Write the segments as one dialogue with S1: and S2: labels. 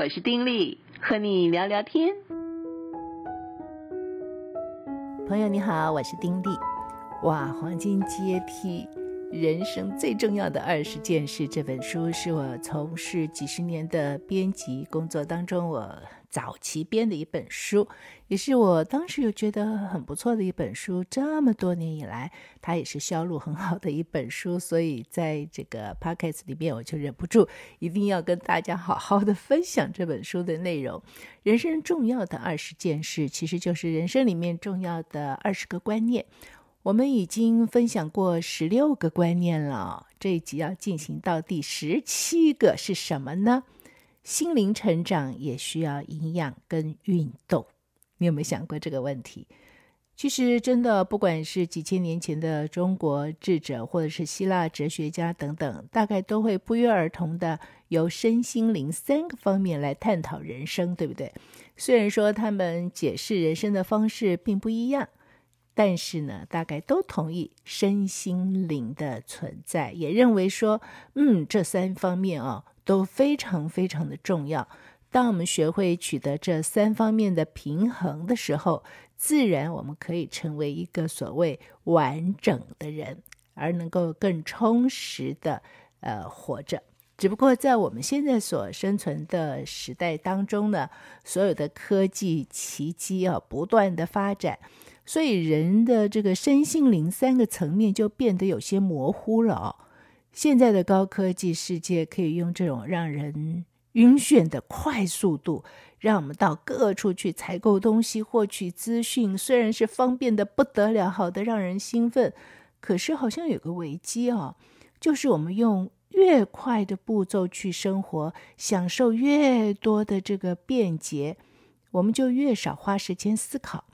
S1: 我是丁力，和你聊聊天。
S2: 朋友你好，我是丁力。哇，黄金阶梯，人生最重要的二十件事。这本书是我从事几十年的编辑工作当中，我早期编的一本书，也是我当时又觉得很不错的一本书。这么多年以来，它也是销路很好的一本书，所以在这个 podcast 里面，我就忍不住一定要跟大家好好的分享这本书的内容。人生重要的二十件事，其实就是人生里面重要的二十个观念。我们已经分享过十六个观念了，这一集要进行到第十七个是什么呢？心灵成长也需要营养跟运动。你有没有想过这个问题？其实真的，不管是几千年前的中国智者，或者是希腊哲学家等等，大概都会不约而同的由身心灵三个方面来探讨人生，对不对？虽然说他们解释人生的方式并不一样。但是呢，大概都同意身心灵的存在，也认为说，嗯，这三方面啊都非常非常的重要。当我们学会取得这三方面的平衡的时候，自然我们可以成为一个所谓完整的人，而能够更充实的呃活着。只不过在我们现在所生存的时代当中呢，所有的科技奇迹啊不断的发展。所以人的这个身心灵三个层面就变得有些模糊了哦。现在的高科技世界可以用这种让人晕眩的快速度，让我们到各处去采购东西、获取资讯，虽然是方便的不得了，好的让人兴奋，可是好像有个危机哦，就是我们用越快的步骤去生活，享受越多的这个便捷，我们就越少花时间思考。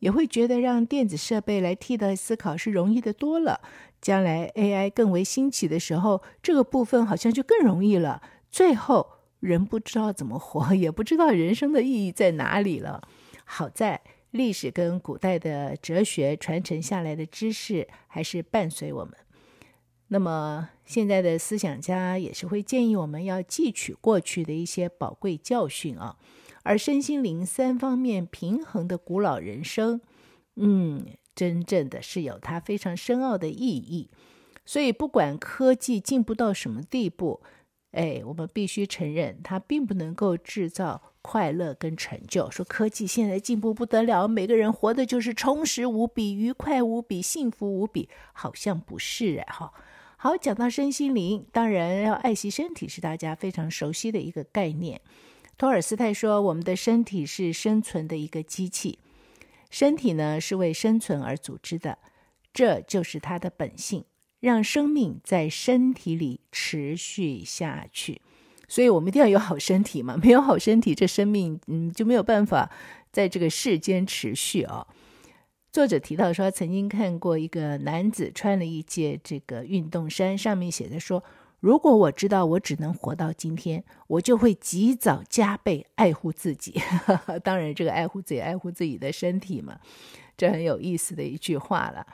S2: 也会觉得让电子设备来替代思考是容易的多了。将来 AI 更为兴起的时候，这个部分好像就更容易了。最后，人不知道怎么活，也不知道人生的意义在哪里了。好在历史跟古代的哲学传承下来的知识还是伴随我们。那么现在的思想家也是会建议我们要汲取过去的一些宝贵教训啊。而身心灵三方面平衡的古老人生，嗯，真正的是有它非常深奥的意义。所以，不管科技进步到什么地步，哎，我们必须承认，它并不能够制造快乐跟成就。说科技现在进步不得了，每个人活的就是充实无比、愉快无比、幸福无比，好像不是哎哈。好，讲到身心灵，当然要爱惜身体是大家非常熟悉的一个概念。托尔斯泰说：“我们的身体是生存的一个机器，身体呢是为生存而组织的，这就是它的本性，让生命在身体里持续下去。所以，我们一定要有好身体嘛，没有好身体，这生命嗯就没有办法在这个世间持续、哦。”作者提到说，曾经看过一个男子穿了一件这个运动衫，上面写着说。如果我知道我只能活到今天，我就会及早加倍爱护自己。当然，这个爱护自己，爱护自己的身体嘛，这很有意思的一句话了。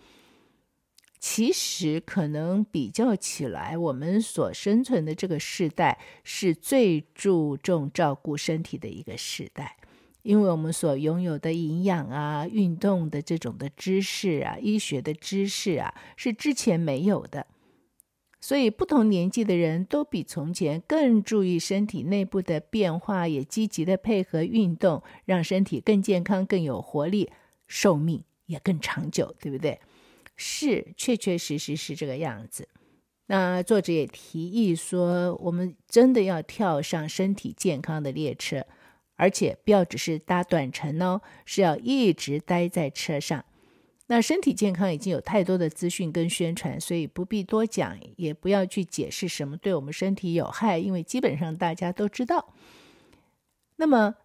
S2: 其实，可能比较起来，我们所生存的这个时代是最注重照顾身体的一个时代，因为我们所拥有的营养啊、运动的这种的知识啊、医学的知识啊，是之前没有的。所以，不同年纪的人都比从前更注意身体内部的变化，也积极的配合运动，让身体更健康、更有活力，寿命也更长久，对不对？是，确确实实是这个样子。那作者也提议说，我们真的要跳上身体健康的列车，而且不要只是搭短程哦，是要一直待在车上。那身体健康已经有太多的资讯跟宣传，所以不必多讲，也不要去解释什么对我们身体有害，因为基本上大家都知道。那么，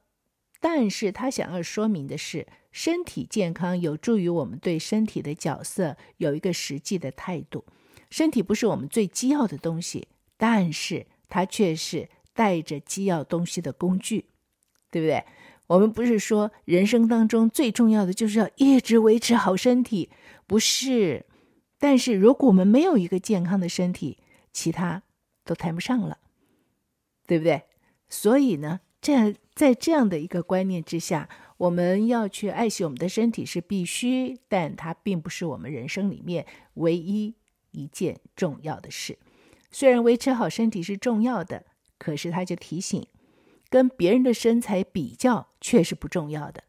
S2: 但是他想要说明的是，身体健康有助于我们对身体的角色有一个实际的态度。身体不是我们最机要的东西，但是它却是带着机要东西的工具，对不对？我们不是说人生当中最重要的就是要一直维持好身体，不是。但是如果我们没有一个健康的身体，其他都谈不上了，对不对？所以呢，这样在这样的一个观念之下，我们要去爱惜我们的身体是必须，但它并不是我们人生里面唯一一件重要的事。虽然维持好身体是重要的，可是它就提醒，跟别人的身材比较却是不重要的。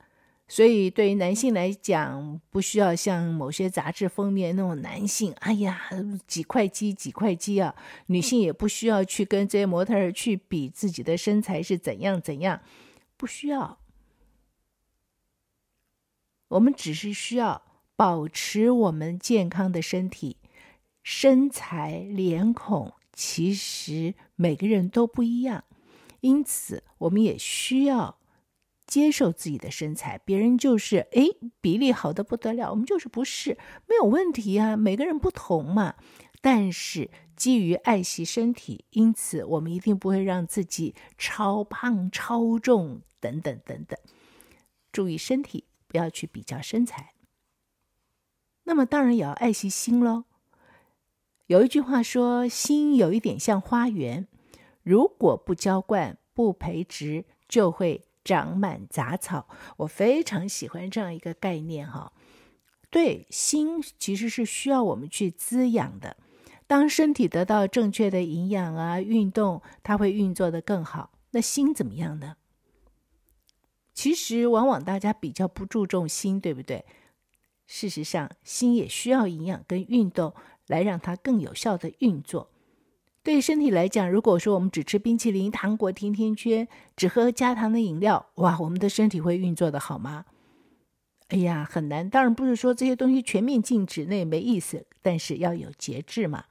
S2: 所以，对于男性来讲，不需要像某些杂志封面那种男性，哎呀，几块肌几块肌啊。女性也不需要去跟这些模特儿去比自己的身材是怎样怎样，不需要。我们只是需要保持我们健康的身体，身材、脸孔，其实每个人都不一样，因此我们也需要。接受自己的身材，别人就是哎，比例好的不得了，我们就是不是，没有问题啊，每个人不同嘛。但是基于爱惜身体，因此我们一定不会让自己超胖、超重等等等等。注意身体，不要去比较身材。那么当然也要爱惜心喽。有一句话说：“心有一点像花园，如果不浇灌、不培植，就会。”长满杂草，我非常喜欢这样一个概念哈。对，心其实是需要我们去滋养的。当身体得到正确的营养啊，运动它会运作得更好。那心怎么样呢？其实往往大家比较不注重心，对不对？事实上，心也需要营养跟运动来让它更有效的运作。对身体来讲，如果说我们只吃冰淇淋、糖果、甜甜圈，只喝加糖的饮料，哇，我们的身体会运作得好吗？哎呀，很难。当然不是说这些东西全面禁止，那也没意思。但是要有节制嘛。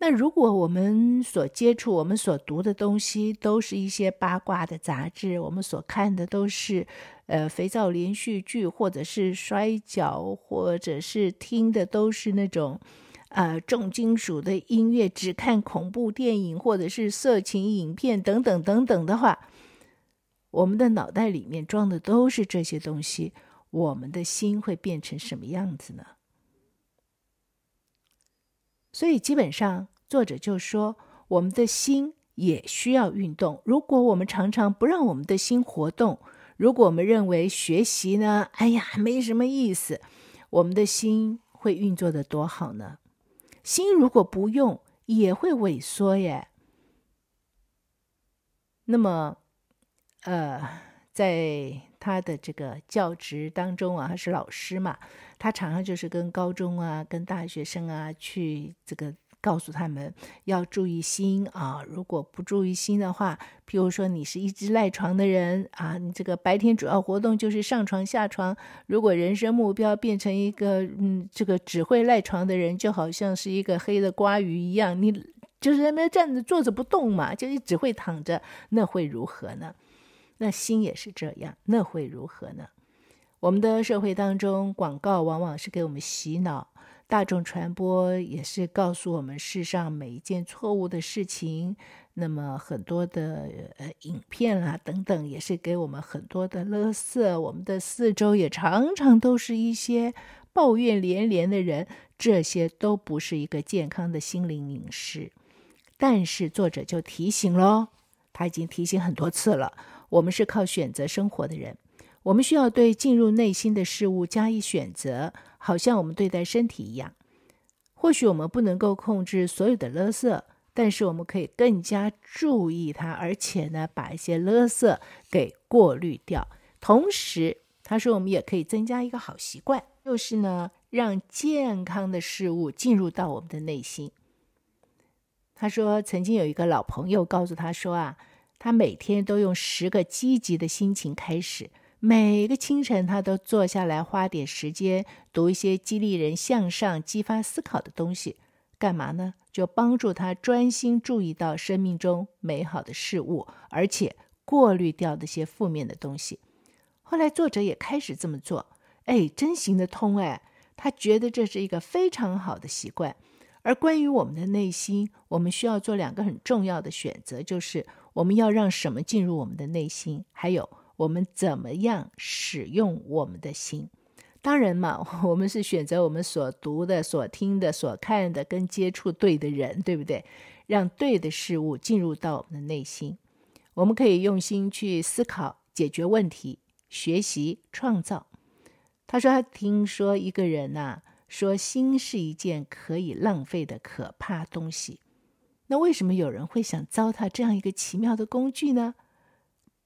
S2: 那如果我们所接触、我们所读的东西都是一些八卦的杂志，我们所看的都是呃肥皂连续剧，或者是摔跤，或者是听的都是那种。呃，重金属的音乐，只看恐怖电影或者是色情影片等等等等的话，我们的脑袋里面装的都是这些东西，我们的心会变成什么样子呢？所以基本上，作者就说，我们的心也需要运动。如果我们常常不让我们的心活动，如果我们认为学习呢，哎呀，没什么意思，我们的心会运作的多好呢？心如果不用，也会萎缩耶。那么，呃，在他的这个教职当中啊，他是老师嘛，他常常就是跟高中啊、跟大学生啊去这个。告诉他们要注意心啊！如果不注意心的话，譬如说你是一直赖床的人啊，你这个白天主要活动就是上床下床。如果人生目标变成一个嗯，这个只会赖床的人，就好像是一个黑的瓜鱼一样，你就是在那站着坐着不动嘛，就只会躺着，那会如何呢？那心也是这样，那会如何呢？我们的社会当中，广告往往是给我们洗脑。大众传播也是告诉我们世上每一件错误的事情，那么很多的呃影片啊等等，也是给我们很多的垃圾。我们的四周也常常都是一些抱怨连连的人，这些都不是一个健康的心灵饮食。但是作者就提醒喽，他已经提醒很多次了，我们是靠选择生活的人。我们需要对进入内心的事物加以选择，好像我们对待身体一样。或许我们不能够控制所有的垃圾，但是我们可以更加注意它，而且呢，把一些垃圾给过滤掉。同时，他说我们也可以增加一个好习惯，就是呢，让健康的事物进入到我们的内心。他说，曾经有一个老朋友告诉他说啊，他每天都用十个积极的心情开始。每个清晨，他都坐下来，花点时间读一些激励人向上、激发思考的东西。干嘛呢？就帮助他专心注意到生命中美好的事物，而且过滤掉那些负面的东西。后来，作者也开始这么做，哎，真行得通哎！他觉得这是一个非常好的习惯。而关于我们的内心，我们需要做两个很重要的选择，就是我们要让什么进入我们的内心，还有。我们怎么样使用我们的心？当然嘛，我们是选择我们所读的、所听的、所看的，跟接触对的人，对不对？让对的事物进入到我们的内心。我们可以用心去思考、解决问题、学习、创造。他说他听说一个人呐、说心是一件可以浪费的可怕东西。那为什么有人会想糟蹋这样一个奇妙的工具呢？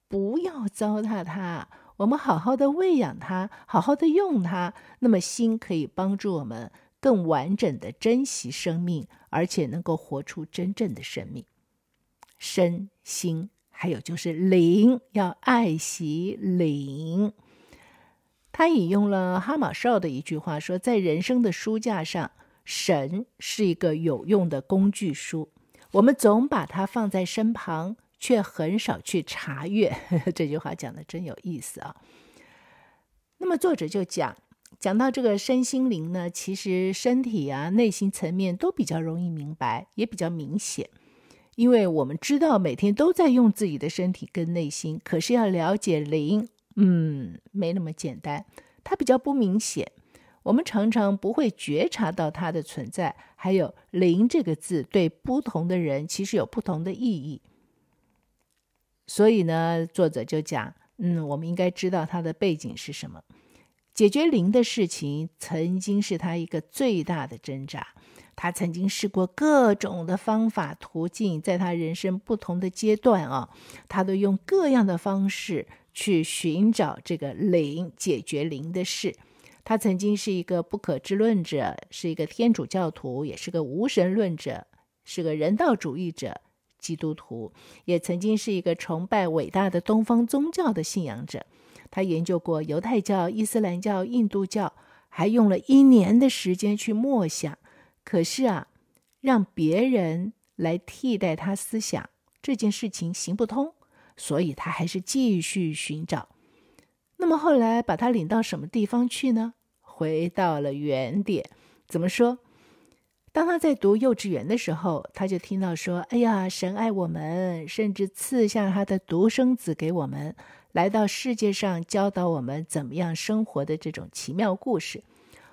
S2: 不要糟蹋它，我们好好的喂养它，好好的用它。那么心可以帮助我们更完整的珍惜生命，而且能够活出真正的生命。身心还有就是灵，要爱惜灵。他引用了哈马绍的一句话说：“在人生的书架上，神是一个有用的工具书，我们总把它放在身旁。”却很少去查阅，这句话讲的真有意思啊。那么作者就讲，讲到这个身心灵呢，其实身体啊、内心层面都比较容易明白，也比较明显，因为我们知道每天都在用自己的身体跟内心，可是要了解灵，嗯，没那么简单，它比较不明显，我们常常不会觉察到它的存在。还有“灵”这个字，对不同的人其实有不同的意义。所以呢，作者就讲，嗯，我们应该知道他的背景是什么。解决灵的事情，曾经是他一个最大的挣扎。他曾经试过各种的方法途径，在他人生不同的阶段啊，他都用各样的方式去寻找这个灵，解决灵的事。他曾经是一个不可知论者，是一个天主教徒，也是个无神论者，是个人道主义者。基督徒也曾经是一个崇拜伟大的东方宗教的信仰者，他研究过犹太教、伊斯兰教、印度教，还用了一年的时间去默想。可是啊，让别人来替代他思想这件事情行不通，所以他还是继续寻找。那么后来把他领到什么地方去呢？回到了原点。怎么说？当他在读幼稚园的时候，他就听到说：“哎呀，神爱我们，甚至赐下他的独生子给我们，来到世界上教导我们怎么样生活的这种奇妙故事。”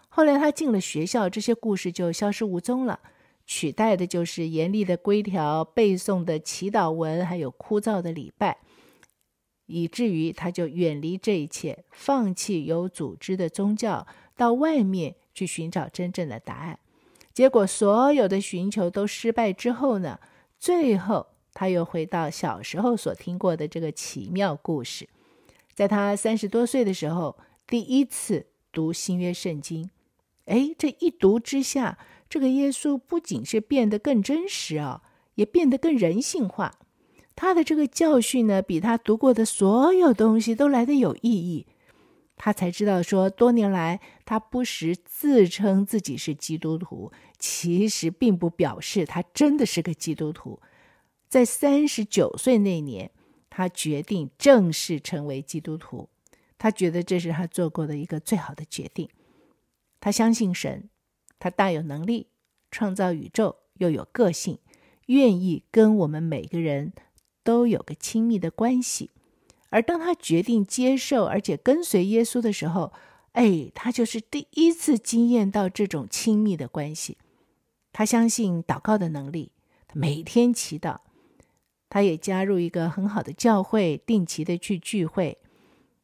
S2: 后来他进了学校，这些故事就消失无踪了，取代的就是严厉的规条、背诵的祈祷文，还有枯燥的礼拜，以至于他就远离这一切，放弃有组织的宗教，到外面去寻找真正的答案。结果，所有的寻求都失败之后呢，最后他又回到小时候所听过的这个奇妙故事。在他三十多岁的时候，第一次读新约圣经，哎，这一读之下，这个耶稣不仅是变得更真实啊，也变得更人性化。他的这个教训呢，比他读过的所有东西都来得有意义。他才知道说，多年来他不时自称自己是基督徒，其实并不表示他真的是个基督徒。在三十九岁那年，他决定正式成为基督徒。他觉得这是他做过的一个最好的决定。他相信神，他大有能力创造宇宙，又有个性，愿意跟我们每个人都有个亲密的关系。而当他决定接受而且跟随耶稣的时候，哎，他就是第一次经验到这种亲密的关系。他相信祷告的能力，每天祈祷。他也加入一个很好的教会，定期的去聚会。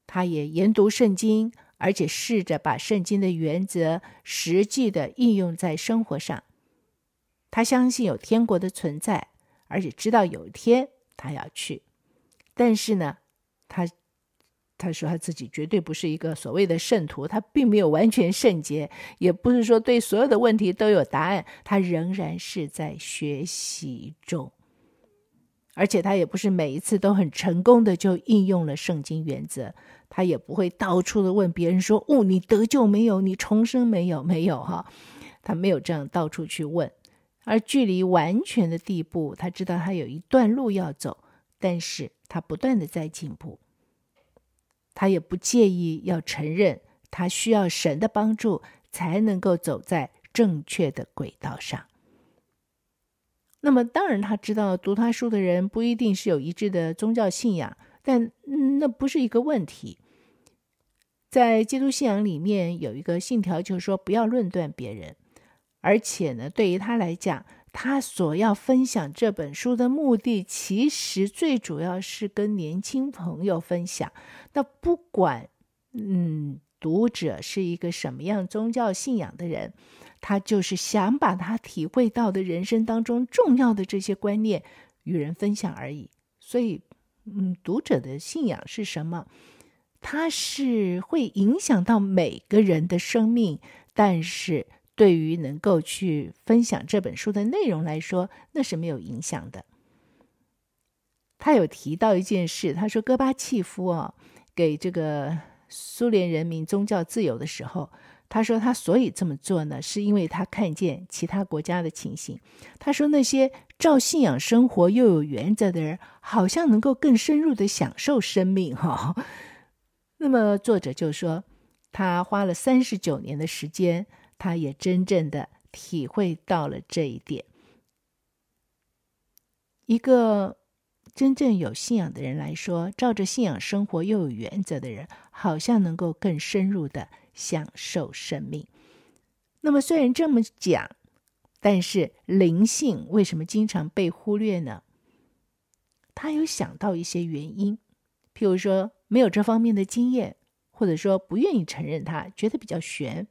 S2: 他也研读圣经，而且试着把圣经的原则实际的应用在生活上。他相信有天国的存在，而且知道有一天他要去。但是呢，他他说他自己绝对不是一个所谓的圣徒，他并没有完全圣洁，也不是说对所有的问题都有答案，他仍然是在学习中，而且他也不是每一次都很成功的就应用了圣经原则，他也不会到处的问别人说：“哦，你得救没有？你重生没有？没有哈？”他没有这样到处去问，而距离完全的地步，他知道他有一段路要走。但是他不断的在进步，他也不介意要承认，他需要神的帮助才能够走在正确的轨道上。那么，当然他知道读他书的人不一定是有一致的宗教信仰，但那不是一个问题。在基督信仰里面有一个信条，就是说不要论断别人，而且呢，对于他来讲，他所要分享这本书的目的，其实最主要是跟年轻朋友分享。那不管嗯，读者是一个什么样宗教信仰的人，他就是想把他体会到的人生当中重要的这些观念与人分享而已。所以，嗯，读者的信仰是什么？它是会影响到每个人的生命，但是对于能够去分享这本书的内容来说，那是没有影响的。他有提到一件事，他说戈巴契夫啊，给这个苏联人民宗教自由的时候，他说他所以这么做呢，是因为他看见其他国家的情形。他说那些照信仰生活又有原则的人，好像能够更深入的享受生命哈。那么作者就说，他花了三十九年的时间，他也真正的体会到了这一点。一个真正有信仰的人来说，照着信仰生活又有原则的人，好像能够更深入的享受生命。那么虽然这么讲，但是灵性为什么经常被忽略呢？他有想到一些原因，譬如说，没有这方面的经验，或者说不愿意承认他，觉得比较悬。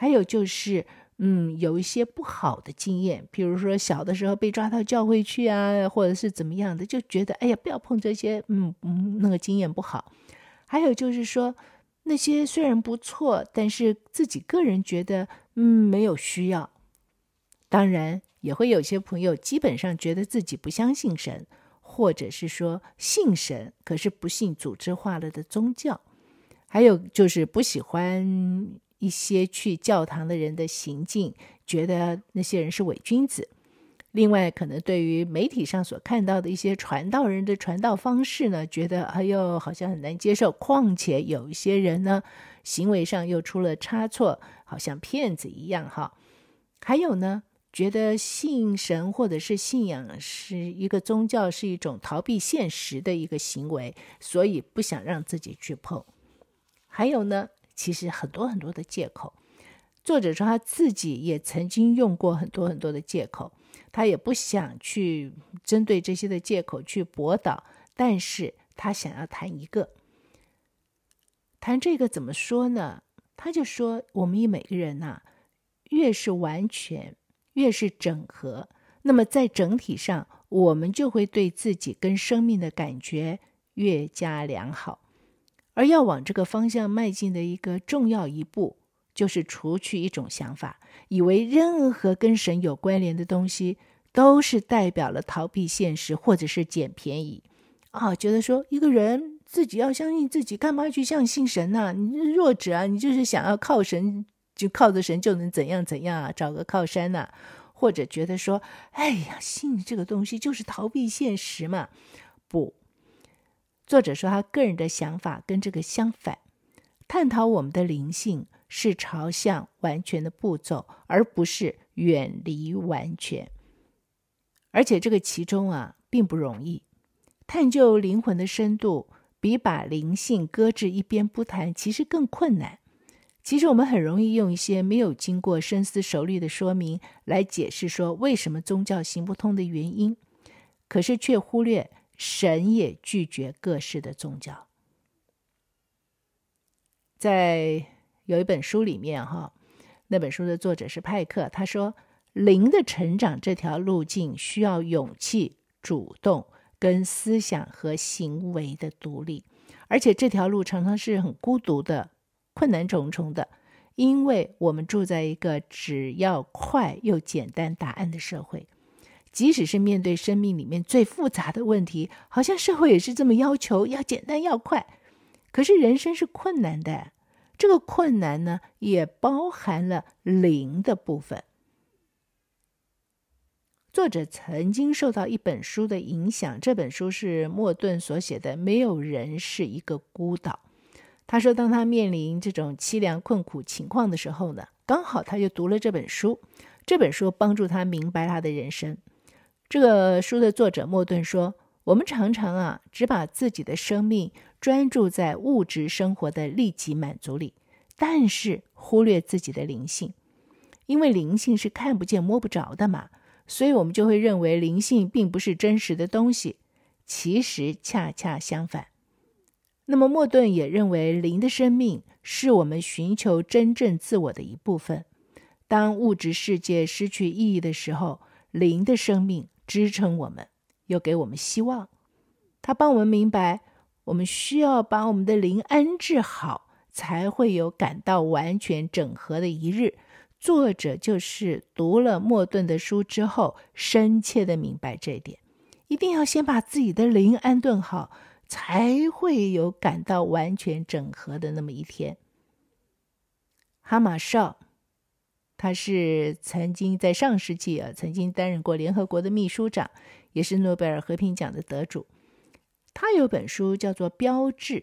S2: 还有就是，嗯，有一些不好的经验，比如说小的时候被抓到教会去啊，或者是怎么样的，就觉得哎呀，不要碰这些，嗯嗯，那个经验不好。还有就是说，那些虽然不错，但是自己个人觉得，嗯，没有需要。当然，也会有些朋友基本上觉得自己不相信神。或者是说信神，可是不信组织化了的宗教，还有就是不喜欢一些去教堂的人的行径，觉得那些人是伪君子。另外，可能对于媒体上所看到的一些传道人的传道方式呢，觉得哎呦好像很难接受。况且有一些人呢，行为上又出了差错，好像骗子一样哈。还有呢。觉得信神或者是信仰是一个宗教，是一种逃避现实的一个行为，所以不想让自己去碰。还有呢，其实很多很多的借口。作者说他自己也曾经用过很多很多的借口，他也不想去针对这些的借口去驳倒，但是他想要谈一个，谈这个怎么说呢？他就说，我们以每个人呐、越是完全。越是整合，那么在整体上，我们就会对自己跟生命的感觉越加良好。而要往这个方向迈进的一个重要一步，就是除去一种想法，以为任何跟神有关联的东西都是代表了逃避现实或者是捡便宜。啊，觉得说一个人自己要相信自己，干嘛去相信神呢？你是弱者啊，你就是想要靠神。就靠着神就能怎样怎样啊？找个靠山呐、或者觉得说，哎呀，信这个东西就是逃避现实嘛？不，作者说他个人的想法跟这个相反，探讨我们的灵性是朝向完全的步骤，而不是远离完全。而且这个其中啊，并不容易。探究灵魂的深度，比把灵性搁置一边不谈，其实更困难。其实我们很容易用一些没有经过深思熟虑的说明来解释说为什么宗教行不通的原因，可是却忽略神也拒绝各式的宗教。在有一本书里面，哈，那本书的作者是派克，他说灵的成长这条路径需要勇气、主动跟思想和行为的独立，而且这条路常常是很孤独的。困难重重的，因为我们住在一个只要快又简单答案的社会。即使是面对生命里面最复杂的问题，好像社会也是这么要求，要简单要快。可是人生是困难的，这个困难呢，也包含了灵的部分。作者曾经受到一本书的影响，这本书是莫顿所写的《没有人是一个孤岛》。他说，当他面临这种凄凉困苦情况的时候呢，刚好他就读了这本书。这本书帮助他明白他的人生。这个书的作者莫顿说：“我们常常啊，只把自己的生命专注在物质生活的立即满足里，但是忽略自己的灵性，因为灵性是看不见摸不着的嘛。所以我们就会认为灵性并不是真实的东西。其实恰恰相反。那么莫顿也认为灵的生命是我们寻求真正自我的一部分。当物质世界失去意义的时候，灵的生命支撑我们，又给我们希望。他帮我们明白，我们需要把我们的灵安置好，才会有感到完全整合的一日。作者就是读了莫顿的书之后，深切的明白这一点。一定要先把自己的灵安顿好，才会有感到完全整合的那么一天。哈马少，他是曾经在上世纪啊，曾经担任过联合国的秘书长，也是诺贝尔和平奖的得主。他有本书叫做《标志》，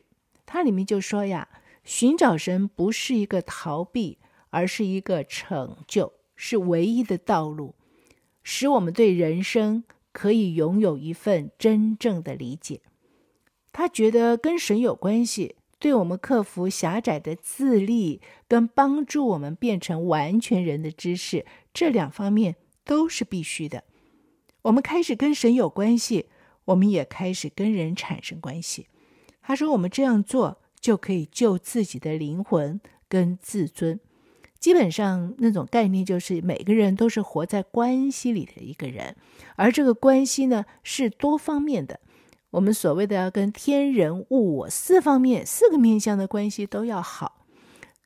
S2: 它里面就说呀，寻找神不是一个逃避。而是一个成就，是唯一的道路，使我们对人生可以拥有一份真正的理解。他觉得跟神有关系，对我们克服狭窄的自立，跟帮助我们变成完全人的知识，这两方面都是必须的。我们开始跟神有关系，我们也开始跟人产生关系。他说，我们这样做就可以救自己的灵魂跟自尊。基本上那种概念就是每个人都是活在关系里的一个人，而这个关系呢是多方面的。我们所谓的要跟天人物我四方面四个面向的关系都要好，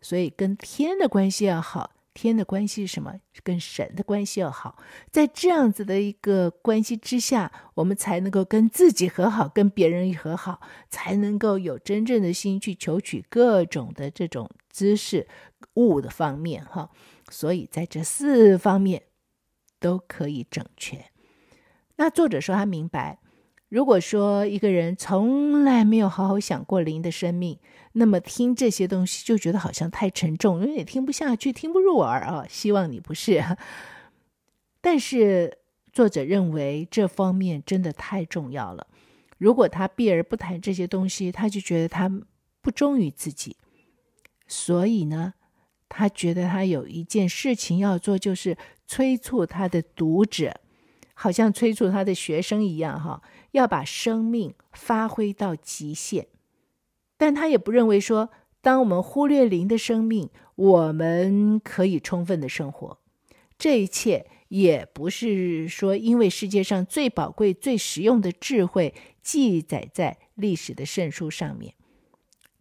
S2: 所以跟天的关系要好。天的关系是什么？跟神的关系要好。在这样子的一个关系之下，我们才能够跟自己和好，跟别人和好，才能够有真正的心去求取各种的这种知识。物的方面，哈，所以在这四方面都可以整全。那作者说他明白，如果说一个人从来没有好好想过灵的生命，那么听这些东西就觉得好像太沉重，因为也听不下去，听不入耳啊。希望你不是。但是作者认为这方面真的太重要了。如果他避而不谈这些东西，他就觉得他不忠于自己。所以呢，他觉得他有一件事情要做，就是催促他的读者，好像催促他的学生一样，哈，要把生命发挥到极限。但他也不认为说，当我们忽略灵的生命，我们可以充分的生活。这一切也不是说，因为世界上最宝贵、最实用的智慧记载在历史的圣书上面，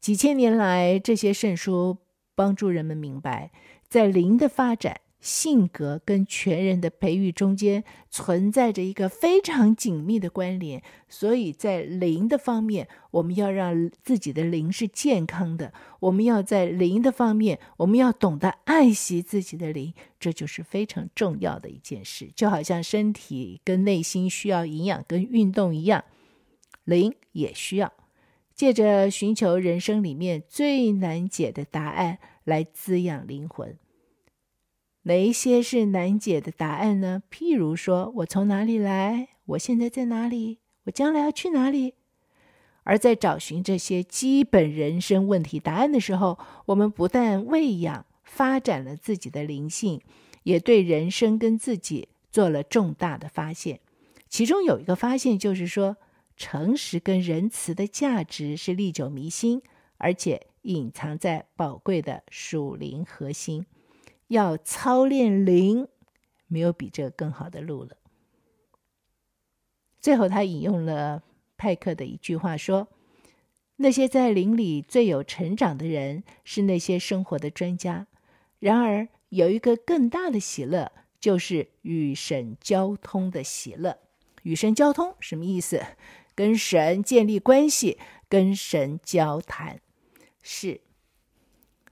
S2: 几千年来，这些圣书。帮助人们明白，在灵的发展、性格跟全人的培育中间存在着一个非常紧密的关联。所以在灵的方面，我们要让自己的灵是健康的；我们要在灵的方面，我们要懂得爱惜自己的灵，这就是非常重要的一件事。就好像身体跟内心需要营养跟运动一样，灵也需要。借着寻求人生里面最难解的答案来滋养灵魂。哪一些是难解的答案呢？譬如说，我从哪里来？我现在在哪里？我将来要去哪里？而在找寻这些基本人生问题答案的时候，我们不但喂养、发展了自己的灵性，也对人生跟自己做了重大的发现。其中有一个发现就是说，诚实跟仁慈的价值是历久弥新，而且隐藏在宝贵的属灵核心。要操练灵，没有比这更好的路了。最后，他引用了派克的一句话说：“那些在灵里最有成长的人，是那些生活的专家。然而，有一个更大的喜乐，就是与神交通的喜乐。与神交通什么意思？”跟神建立关系，跟神交谈，是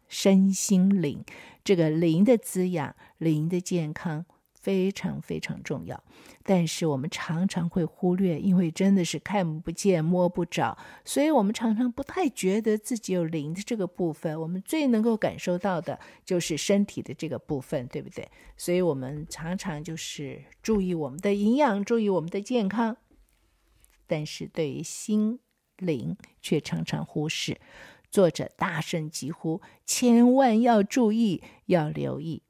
S2: 身心灵这个灵的滋养、灵的健康非常非常重要。但是我们常常会忽略，因为真的是看不见、摸不着，所以我们常常不太觉得自己有灵的这个部分。我们最能够感受到的就是身体的这个部分，对不对？所以我们常常就是注意我们的营养，注意我们的健康。但是对于心灵却常常忽视，作者大声疾呼：千万要注意，要留意。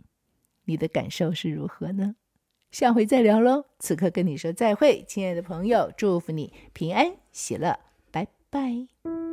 S2: 你的感受是如何呢？下回再聊喽。此刻跟你说再会，亲爱的朋友，祝福你平安喜乐，拜拜。